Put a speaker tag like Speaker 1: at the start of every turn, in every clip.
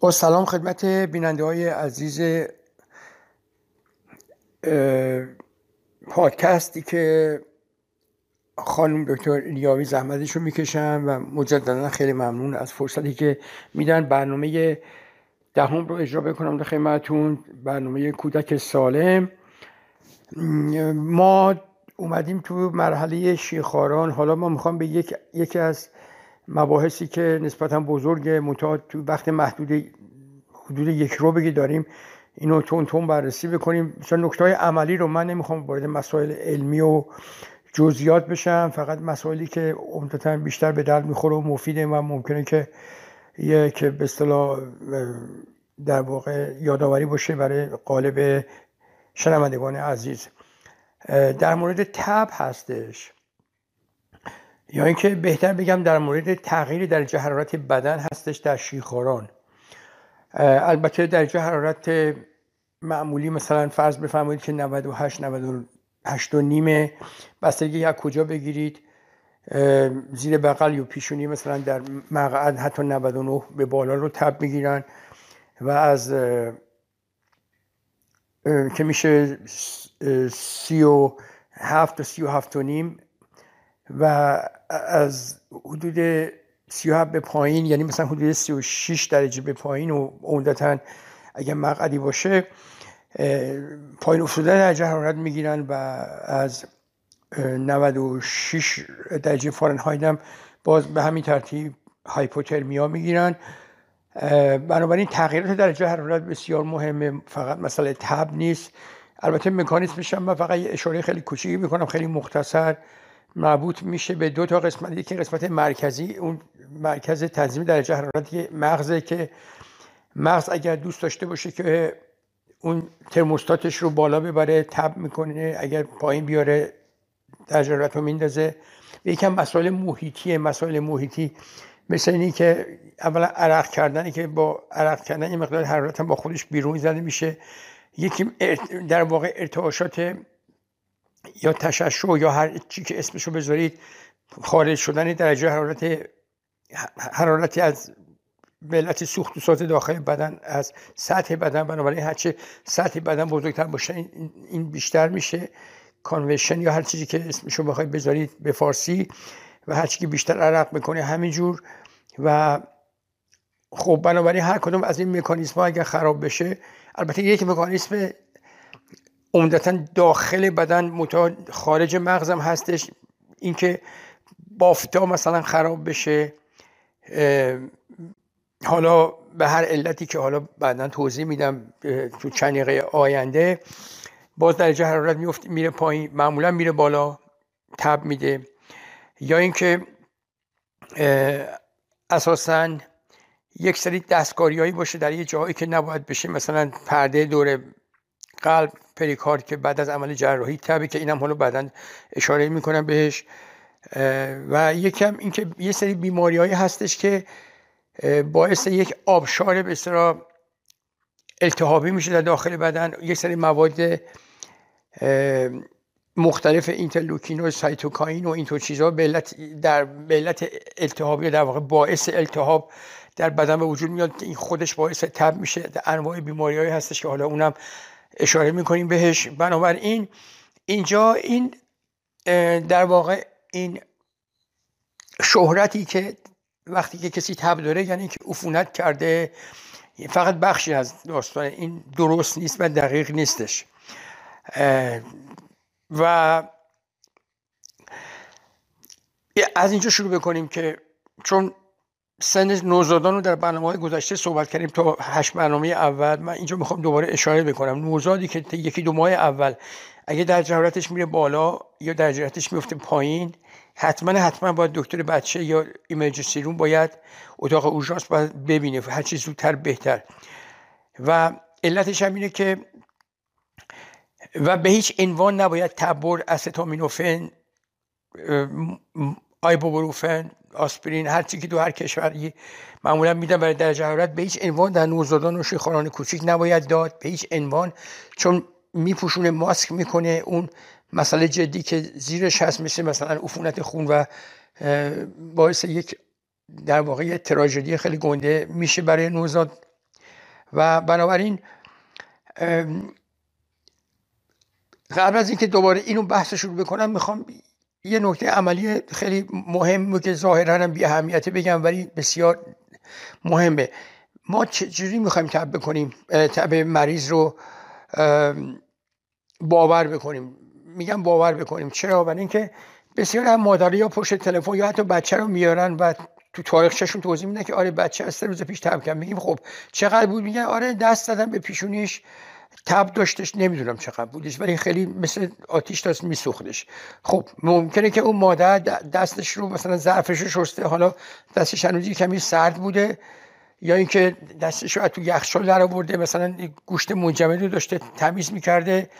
Speaker 1: با سلام خدمت بیننده های عزیز پادکستی که خانم دکتر الیاوی زحمتش رو می‌کشن و مجددا خیلی ممنون از فرصتی که میدن برنامه دهم رو اجرا بکنم در خدمتتون برنامه کودک سالم. ما اومدیم تو مرحله شیخاران حالا ما می‌خوام به یک، یکی از مباحثی که نسبتا بزرگ متعاد تو وقت محدود حدود یک رو بگی داریم اینو تون تون بررسی بکنیم. چون نکته های عملی رو من نمی‌خوام وارد مسائل علمی و جزئیات بشم فقط مسائلی که عمدتا بیشتر به درد می‌خوره و مفیده و ممکنه که یک به اصطلاح در واقع یادآوری باشه برای قالب شنوندگان عزیز. در مورد تب هستش. یا اینکه بهتر بگم در مورد تغییری در حرارت بدن هستش در شیخوران. البته درجه حرارت معمولی مثلا فرض بفرمایید که 98 98 و نیمه بستگی از کجا بگیرید. زیر بغل یا پیشونی مثلا در مقعد حتی 99 به بالا رو تب می‌گیرن و از که میشه سی و هفت و سی و هفت و نیم و از حدود 37 به پایین یعنی مثلا حدود 36 درجه به پایین و عمدتا اگر مقعدی باشه پایین افتاده درجه حرارت می‌گیرن و از 96 درجه فارنهایت هم باز به همین ترتیب هایپوترمیا می‌گیرن. بنابراین تغییرات درجه حرارت بسیار مهمه. فقط مسئله تب نیست. البته مکانیسمش هم من فقط یه اشاره خیلی کوچیکی می‌کنم خیلی مختصر. مربوط میشه به دو تا قسمت. یکی قسمت مرکزی اون مرکز تنظیم درجه حرارتی مغزه که مغز اگر دوست داشته باشه که اون ترموستاتش رو بالا ببره تب می‌کنه اگر پایین بیاره درجه حرارت رو میندازه. یکم مسائل محیطی مسائل محیطی مثل اینی که اولا عرق کردنی که با عرق کردن یه مقدار حرارت هم با خودش بیرون زده میشه. یکی در واقع ارتعاشات یا تششع یا هر چی که اسمشو بذارید خارج شدن درجه حرارت حرارتی از ملت سوخت و ساز داخل بدن از سطح بدن بنابراین هرچه سطح بدن بزرگتر باشه این بیشتر میشه. کانوشن یا هر چیزی که اسمشو بخواید بذارید به فارسی و هر که بیشتر عرق می‌کنه همینجور و خب بنابراین هر کدوم از این مکانیزم ها اگر خراب بشه البته یک مکانیزم عمدتا داخل بدن متا خارج مغزم هستش. اینکه بافتا مثلا خراب بشه حالا به هر علتی که حالا بعدا توضیح میدم تو چند آینده باز درجه حرارت میفت میره پایین معمولا میره بالا تب میده. یا اینکه اساسا یک سری دستکاریهایی باشه در یه جایی که نباید بشه. مثلا پرده دور قلب پریکارد که بعد از عمل جراحی تبه که اینم حالا بعدا اشاره می‌کنم بهش. و یکم اینکه یه سری بیماری هستش که باعث یک آبشار به اصطلاح التهابی میشه در داخل بدن. یک سری مواد مختلف اینترلوکین و سایتوکاین و اینطور چیزها در علت التهابی در واقع باعث التهاب در بدن به وجود میاد. این خودش باعث تب میشه. در انواع بیماری هستش که حالا اونم اشاره می‌کنیم بهش. بنابراین اینجا این در واقع این شهرتی که وقتی که کسی تب داره یعنی که عفونت کرده فقط بخشی از داستان این درست نیست و دقیق نیستش. و از اینجا شروع بکنیم که چون سن نوزادان رو در برنامه های گذشته صحبت کردیم تا هشت برنامه اول. من اینجا می‌خوام دوباره اشاره بکنم. نوزادی که یکی دو ماه اول اگه در جهارتش میره بالا یا در جهارتش میفته پایین حتما حتما باید دکتر بچه یا ایمرجنسی روم باید اتاق اورژانس باید ببینه. هر چیز زودتر بهتر. و علتش هم اینه که و به هیچ عنوان نباید تبر استامینوفن آیبوبروفن آسپرین هر چی که تو هر کشوری معمولا میدن برای درجه حرارت به هیچ عنوان در نوزادان و شیخانان کوچیک نباید داد به هیچ عنوان چون میپوشونه ماسک می‌کنه. اون مسئله جدی که زیرش هست مثل مثلا عفونت خون و باعث یک در واقع تراژدی خیلی گنده میشه برای نوزاد. و بنابراین قبل از اینکه دوباره اینو بحث شروع بکنم می‌خوام یه نکته عملی خیلی مهم که ظاهرا هم بی اهمیت بگم ولی بسیار مهمه. ما چجوری می‌خوایم تب بکنیم؟ تب مریض رو باور بکنیم. میگم باور بکنیم. چرا؟ برای اینکه بسیار هم مادری یا پشت تلفن یا حتی بچه رو میارن و تو تاریخششون توضیح میدن که آره بچه از سه روز پیش تب کرد میگیم خب چقدر بود؟ میگن آره دست دادن به پیشونیش تب داشتش نمی‌دونم چقدر بودش ولی خیلی مثل آتیش داشت میسوختش. خب ممکنه که اون مادر دستش رو مثلا ظرفش رو شسته حالا دستش هنوزی کمی سرد بوده یا اینکه دستش رو تو یخچال در آورده مثلا گوشت منجمد رو داشته تمیز می‌کرده.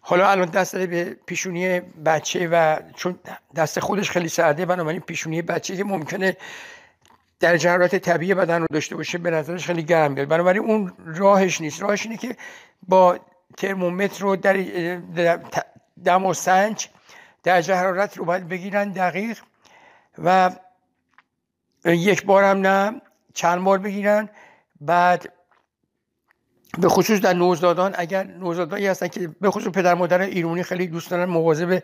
Speaker 1: حالا الان دست داده به پیشونی بچه و چون دست خودش خیلی سرده بنابراین پیشونی بچه که ممکنه در جرات طبیعی بدن رو داشته باشه به نظرش خیلی گرم بیاد بنابراین اون راهش نیست. راهش اینه که با ترمومتر رو در دم و سنج درجه حرارت رو باید بگیرن دقیق و یک بار هم نه چند بار بگیرن بعد به خصوص در نوزادان اگر نوزادایی هستن که به خصوص پدر مادر ایرانی خیلی دوست دارن مواظب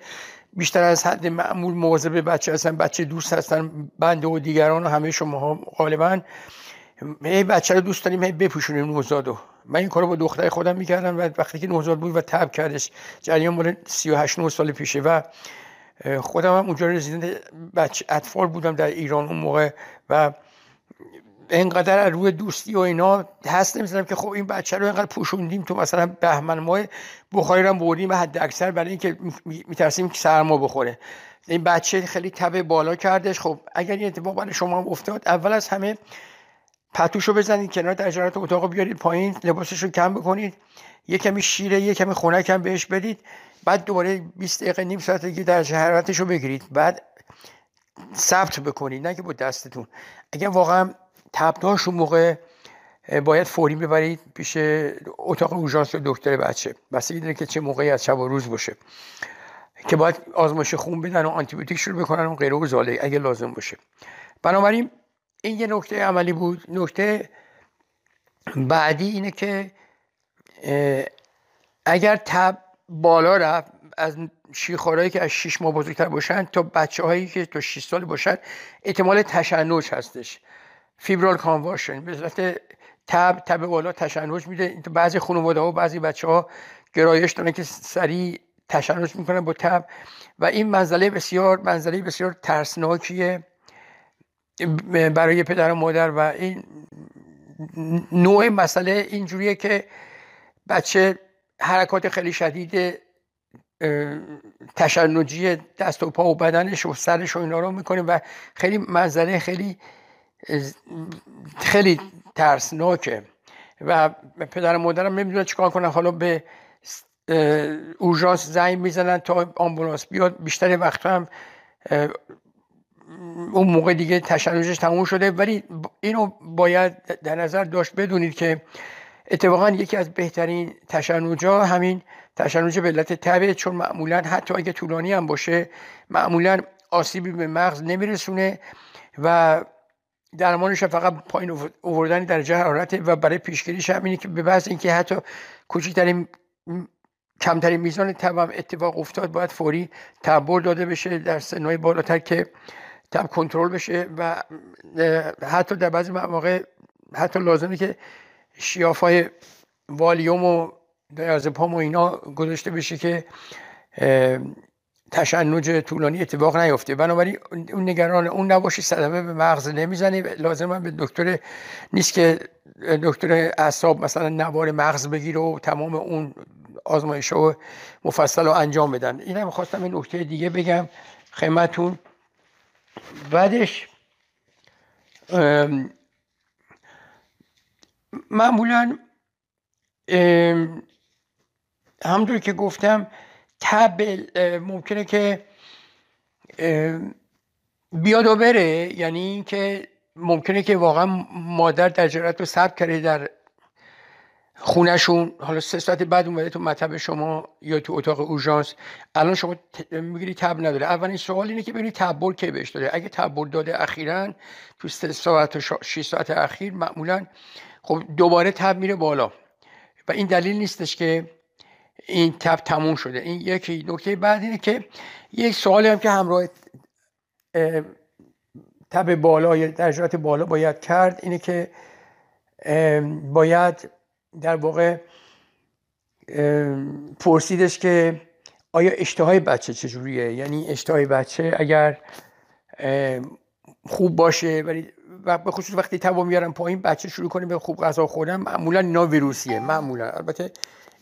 Speaker 1: بیشتر از حد معمول مواظب بچه هستن بچه دوست هستن بنده و دیگران و همه شما غالبا. هی بچه رو دوست داریم هی بپوشونیم نوزادو من این کارو با دختر خودم می‌کردم و وقتی که نوزاد بود و تب کردش جریان مال 38 9 سال پیشه و خودم هم اونجا رزیدنت بچه اطفال بودم در ایران اون موقع و اینقدر روی دوستی و اینا هست نمی‌زنم که خب این بچه رو اینقدر پوشوندیم تو مثلا بهمن ماه بخاری رو بردیم حد اکثر برای اینکه میترسیم که سرما بخوره. این بچه خیلی تب بالا کردش. خب اگر این اتفاق برای شما افتاد اول از همه پتوشو بزنید کنار درجات اتاق بیارید پایین لباسش رو کم بکنید. یه کمی شیره یه کمی خنک هم بهش بدید. بعد دوباره 20 دقیقه نیم ساعت دیگه درجه حرارتش رو بگیرید. بعد ثبت بکنید نه که با دستتون. اگر واقعا تبداش اون موقع باید فوری ببرید پیش اتاق اوژانس یا دکتر بچه. بستگی داره که چه موقعی از شب و روز باشه. که باید آزمایش خون بدن و آنتیبیوتیک شروع بکنن و غیره و زاله اگه لازم باشه. بنابراین این یه نکته عملی بود. نکته بعدی اینه که اگر تب بالا رفت از شیخارهایی که از 6 ماه بزرگتر باشن تا بچه هایی که تا 6 سال باشن احتمال تشنج هستش. فیبرال کانوارشن به صورت تب تب بالا تشنج میده. بعضی خانواده ها و بعضی بچه ها گرایش دارن که سریع تشنج می‌کنن با تب. و این منزله بسیار منزله بسیار ترسناکیه برای پدر و مادر. و این نوع مسئله اینجوریه که بچه حرکات خیلی شدید تشنجی دست و پا و بدنش و سرش و اینا رو می‌کنه و خیلی منظره خیلی خیلی ترسناکه. و پدر مادرم نمی‌دونن چیکار کنن. حالا به اورژانس زنگ می‌زنن تا آمبولانس بیاد. بیشتر وقت هم اون موقع دیگه تشنجش تموم شده. ولی اینو باید در نظر داشت بدونید که اتفاقا یکی از بهترین تشنجا همین تشنج به علت تبه. چون معمولا حتی اگه طولانی هم باشه معمولا آسیبی به مغز نمیرسونه و درمانش فقط پایین اووردن درجه حرارت و برای پیشگیریش هم اینه که به بحث اینکه حتی کوچکترین کمترین میزان تب هم اتفاق افتاد باید فوری تبر داده بشه در سنهای بالاتر که تب کنترل بشه و حتی در بعضی مواقع حتی لازمه که شیافای والیوم و دیازپام و اینا گذاشته بشه که تشنج طولانی اتفاق نیفته بنابراین اون نگران اون نباشی صدمه به مغز نمی‌زنه. لازم به دکتر نیست که دکتر اعصاب مثلا نوار مغز بگیره و تمام اون آزمایش رو مفصل رو انجام بدن. این هم خواستم این نکته دیگه بگم خدمتون بعدش معمولا همونطور که گفتم تب ممکنه که بیاد و بره. یعنی اینکه ممکنه که واقعا مادر در جرات رو ثبت کرده در خونهشون. حالا سه ساعت بعد اومده تو مطب شما یا تو اتاق اورژانس. الان شما می‌گیری تب نداره. اولین سوال اینه که ببینید تبر کی بهش داده. اگه تبر داده اخیرا تو سه ساعت و 6 ساعت اخیر معمولا خب دوباره تب میره بالا. و این دلیل نیستش که این تب تموم شده. این یکی نکته بعد اینه که یک سوالی هم که همراه تب بالا یا درجات بالا باید کرد اینه که باید در واقع پرسیدش که آیا اشتهای بچه چجوریه؟ یعنی اشتهای بچه اگر خوب باشه ولی و به خصوص وقتی تبا میارن پایین بچه شروع کنه به خوب غذا خوردن معمولا اینا ویروسیه. معمولا. البته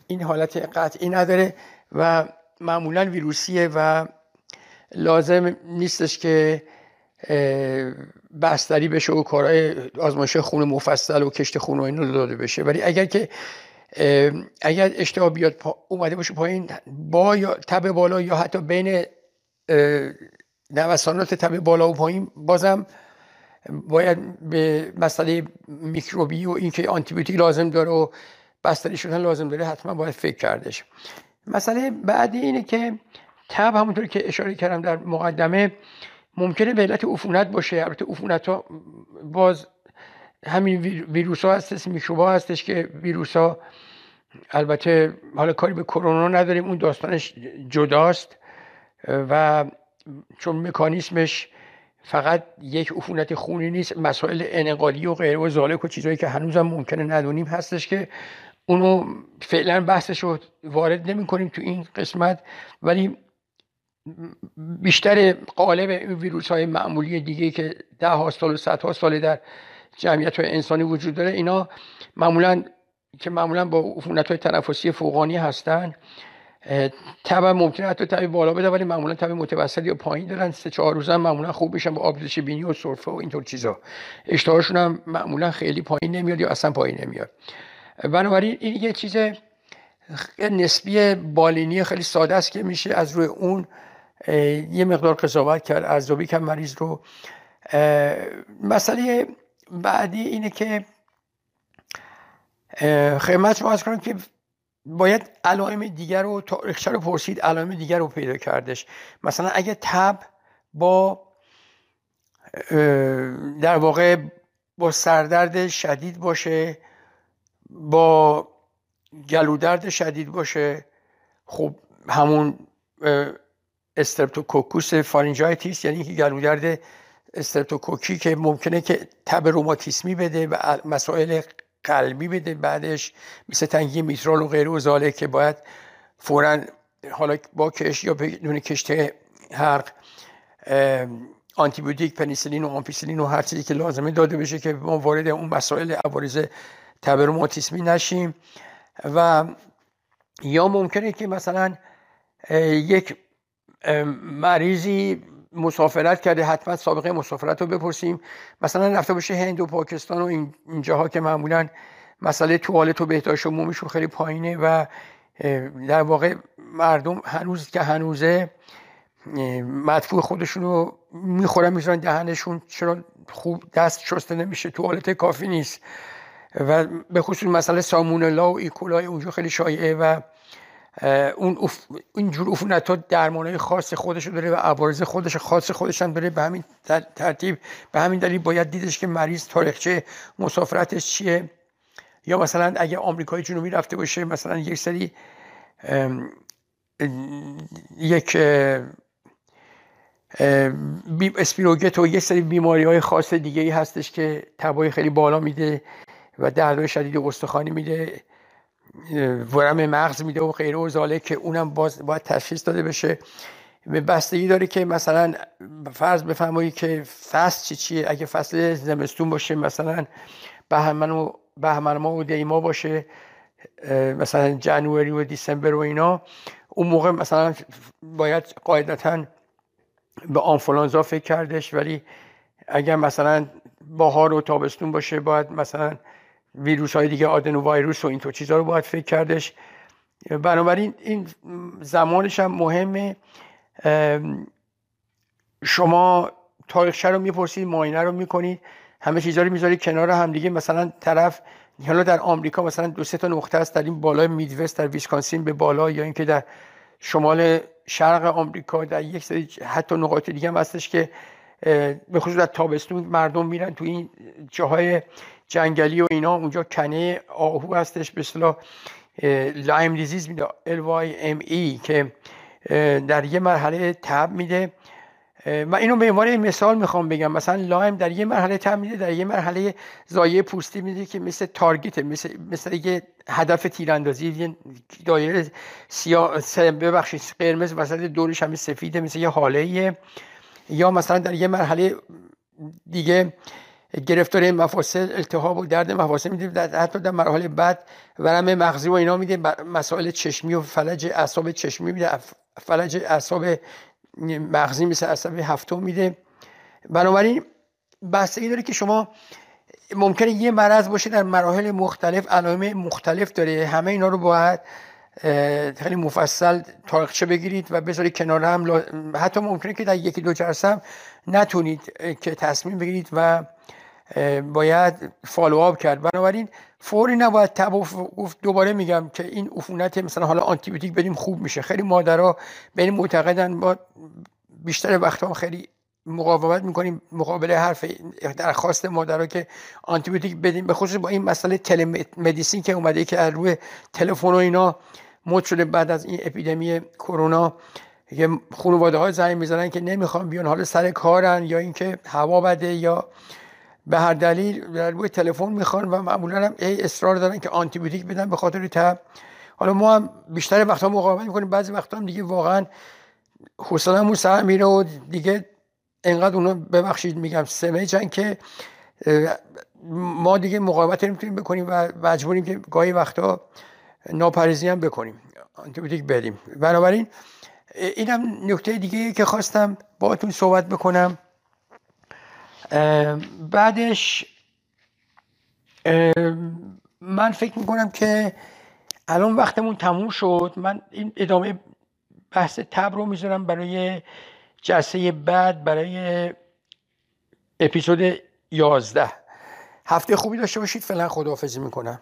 Speaker 1: این حالت قطعی نداره و معمولا ویروسیه و لازم نیستش که بستری بشه و کارهای آزمایش خون مفصل و کشت خون و اینو داده بشه. ولی اگر که اگر اشتها بیاد اومده باشه پایین با یا تب بالا یا حتی بین نوسانات تب بالا و پایین بازم باید به مسئله میکروبی و اینکه آنتیبیوتیک لازم داره و بستری شدن لازم داره حتما باید فکر کردش مسئله بعدی اینه که تب همونطور که اشاره کردم در مقدمه ممکنه به علت عفونت باشه. البته عفونت ها باز همین ویروس ها هستش میکروب ها هستش که ویروس ها البته حالا کاری به کرونا نداریم اون داستانش جداست. و چون مکانیسمش فقط یک عفونت خونی نیست مسائل انقالی و غیره و زالک و چیزهایی که هنوزم ممکنه ندونیم هستش که اونو فعلا بحثش رو وارد نمی کنیم تو این قسمت ولی بیشتر قالب این ویروس های معمولی دیگه که ده ها سال و صد ها سال در جمعیت های انسانی وجود داره اینا معمولا که معمولا با عفونت های تنفسی فوقانی هستن. تب ممکنه حتی تب بالا بده ولی معمولا تب متوسط یا پایین دارن. سه چهار روز هم معمولا خوب بشن با آبزش بینی و سرفه و اینطور چیزا. اشتهاشون هم معمولا خیلی پایین نمیاد یا اصلا پایین نمیاد. بنابراین این یه چیز نسبی بالینی خیلی ساده است که میشه از روی اون یه مقدار قضاوت کرد ارزیابی کم مریض رو. مسئله بعدی اینه که خدمت شما از کنم که باید علائم دیگر رو تاریخچه رو پرسید علائم دیگر رو پیدا کردش. مثلا اگه تب با در واقع با سردرد شدید باشه با گلودرد شدید باشه. خب همون streptococcus pharyngitis یعنی که گلودرد استرپتوکوکی که ممکنه که تب روماتیسمی بده و مسائل قلبی بده بعدش مثل تنگی میترال و غیره و ذلک که باید فورا حالا با کش یا بدون کشته حرق آنتیبیوتیک پنیسیلین و آمپیسیلین و هر چیزی که لازمه داده بشه که ما وارد اون مسائل عوارض تب روماتیسمی نشیم و یا ممکنه که مثلا یک مریضی مسافرت کرده حتما سابقه مسافرت رو بپرسیم. مثلا رفته باشه هند و پاکستان و این جاها که معمولا مسئله توالت و بهداشت عمومیشون خیلی پایینه و در واقع مردم هنوز که هنوزه مدفوع خودشون رو می‌خورن می‌ذارن دهنشون چرا خوب دست شسته نمیشه توالت کافی نیست. و به خصوص مسئله سامونلا و ایکولای اونجا خیلی شایعه و اون اف... اینجور عفونت ها درمان خاص خودش داره و عوارض خودش خاص خودش هم داره. به همین ترتیب به همین دلیل باید دیدش که مریض تاریخچه مسافرتش چیه. یا مثلا اگه آمریکای جنوبی رفته باشه مثلا یک سری یک اسپیروگت و یک سری بیماری های خاص دیگه ای هستش که تبای خیلی بالا میده. و دردهای شدید استخوانی میده ورم مغز میده و غیره و زاله که اونم باز باید تشخیص داده بشه. به بستگی داره که مثلا فرض بفرمایید که فصل چی چیه؟ اگه فصل زمستون باشه مثلا بهمن و بهمن ما و دیما باشه مثلا جنوری و دیسمبر و اینا اون موقع مثلا باید قاعدتا به آنفولانزا فکر کردش. ولی اگر مثلا بهار و تابستون باشه باید مثلا ویروس های دیگه آدنو ویروس و اینطور چیزها رو باید فکر کردش. بنابراین این زمانش هم مهمه. شما تاریخچه رو می‌پرسید ماینه رو می‌کنید. همه چیزها رو می‌ذارید کنار هم دیگه مثلا طرف حالا در آمریکا مثلا دو سه تا نقطه است. در این بالای میدوست در ویسکانسین به بالا یا اینکه در شمال شرق آمریکا در یک سری حتی نقاط دیگه هم هستش که به خصوص در تابستون مردم میرن تو این جاهای جنگلی و اینا اونجا کنه آهو هستش به اصطلاح Lyme disease میده LYME که در یه مرحله تب میده. من اینو به عنوان مثال می‌خوام بگم. مثلا Lyme در یه مرحله تب میده در یه مرحله ضایعه پوستی میده که مثل target مثل مثل یه هدف تیراندازی یه دایره سیاه ببخشید قرمز وسط دورش همه سفیده مثل یه هاله یا مثلا در یه مرحله دیگه گرفتار مفاصل التهاب و درد مفاصل میده حتی در مرحله بعد ورم مغزی و اینا میده مسائل چشمی و فلج اعصاب چشمی میده فلج اعصاب مغزی مثل عصب هفتم میده بنابراین بستگی داره که شما ممکنه یه مرض باشه در مراحل مختلف علائم مختلف داره. همه اینا رو باید خیلی مفصل تاریخچه بگیرید و بذارید کنار هم. حتی ممکنه که در یکی دو جلسه نتونید که تصمیم بگیرید و باید follow up کرد. بنابراین فوری نباید تب گفت دوباره میگم که این عفونت مثلا حالا آنتیبیوتیک بدیم خوب میشه. خیلی مادرها به این معتقدن ما بیشتر وقتا خیلی مقاومت می‌کنیم مقابل حرف درخواست مادرها که آنتیبیوتیک بدیم. به خصوص با این مسئله telemedicine که اومده که از روی تلفن و اینا مد شده بعد از این اپیدمی کرونا. که خانواده های زنگ می‌زنن که نمی‌خوام بیان حالا سر کارن یا اینکه هوا بده یا به هر دلیل روی تلفن می‌خوان و معمولا هم ای اصرار دارن که آنتیبیوتیک بدن به خاطر تب. حالا ما هم بیشتر وقتا مقاومت می‌کنیم بعضی وقتا هم دیگه واقعا حوصله‌مون سر میره و دیگه انقدر اونو ببخشید میگم سمجن که ما دیگه مقاومت نمی‌تونیم بکنیم و مجبوریم که گاهی وقتا ناپریزی هم بکنیم آنتیبیوتیک بدیم. بنابراین اینم نکته دیگه که خواستم باهاتون صحبت بکنم. بعدش من فکر می‌کنم که الان وقتمون تموم شد. من این ادامه بحث تب رو می‌ذارم برای جلسه بعد برای اپیزود یازده. هفته خوبی داشته باشید. فعلا خداحافظی می‌کنم.